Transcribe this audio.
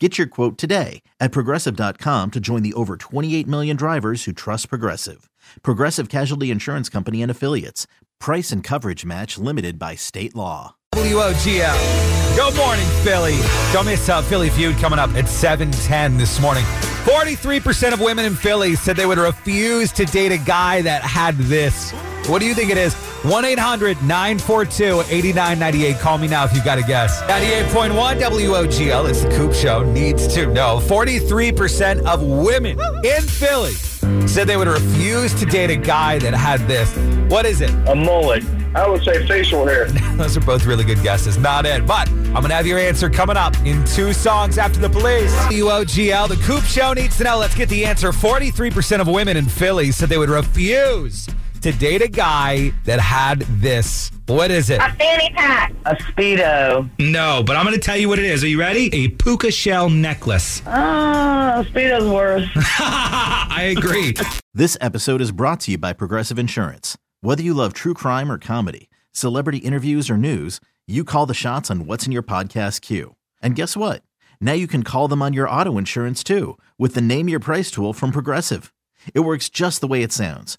Get your quote today at progressive.com to join the over 28 million drivers who trust Progressive. Progressive Casualty Insurance Company and Affiliates. Price and coverage match limited by state law. WOGL. Good morning, Philly. Don't miss uh, Philly Feud coming up at 710 this morning. 43% of women in Philly said they would refuse to date a guy that had this. What do you think it is? 1 800 942 8998. Call me now if you've got a guess. 98.1 WOGL. It's the Coop Show. Needs to know. 43% of women in Philly said they would refuse to date a guy that had this. What is it? A mullet. I would say facial hair. Those are both really good guesses. Not it. But I'm going to have your answer coming up in two songs after the police. WOGL, the Coop Show needs to know. Let's get the answer. 43% of women in Philly said they would refuse to date a guy that had this. What is it? A fanny pack. A Speedo. No, but I'm going to tell you what it is. Are you ready? A puka shell necklace. Oh, Ah, Speedo's worse. I agree. This episode is brought to you by Progressive Insurance. Whether you love true crime or comedy, celebrity interviews or news, you call the shots on what's in your podcast queue. And guess what? Now you can call them on your auto insurance too with the Name Your Price tool from Progressive. It works just the way it sounds.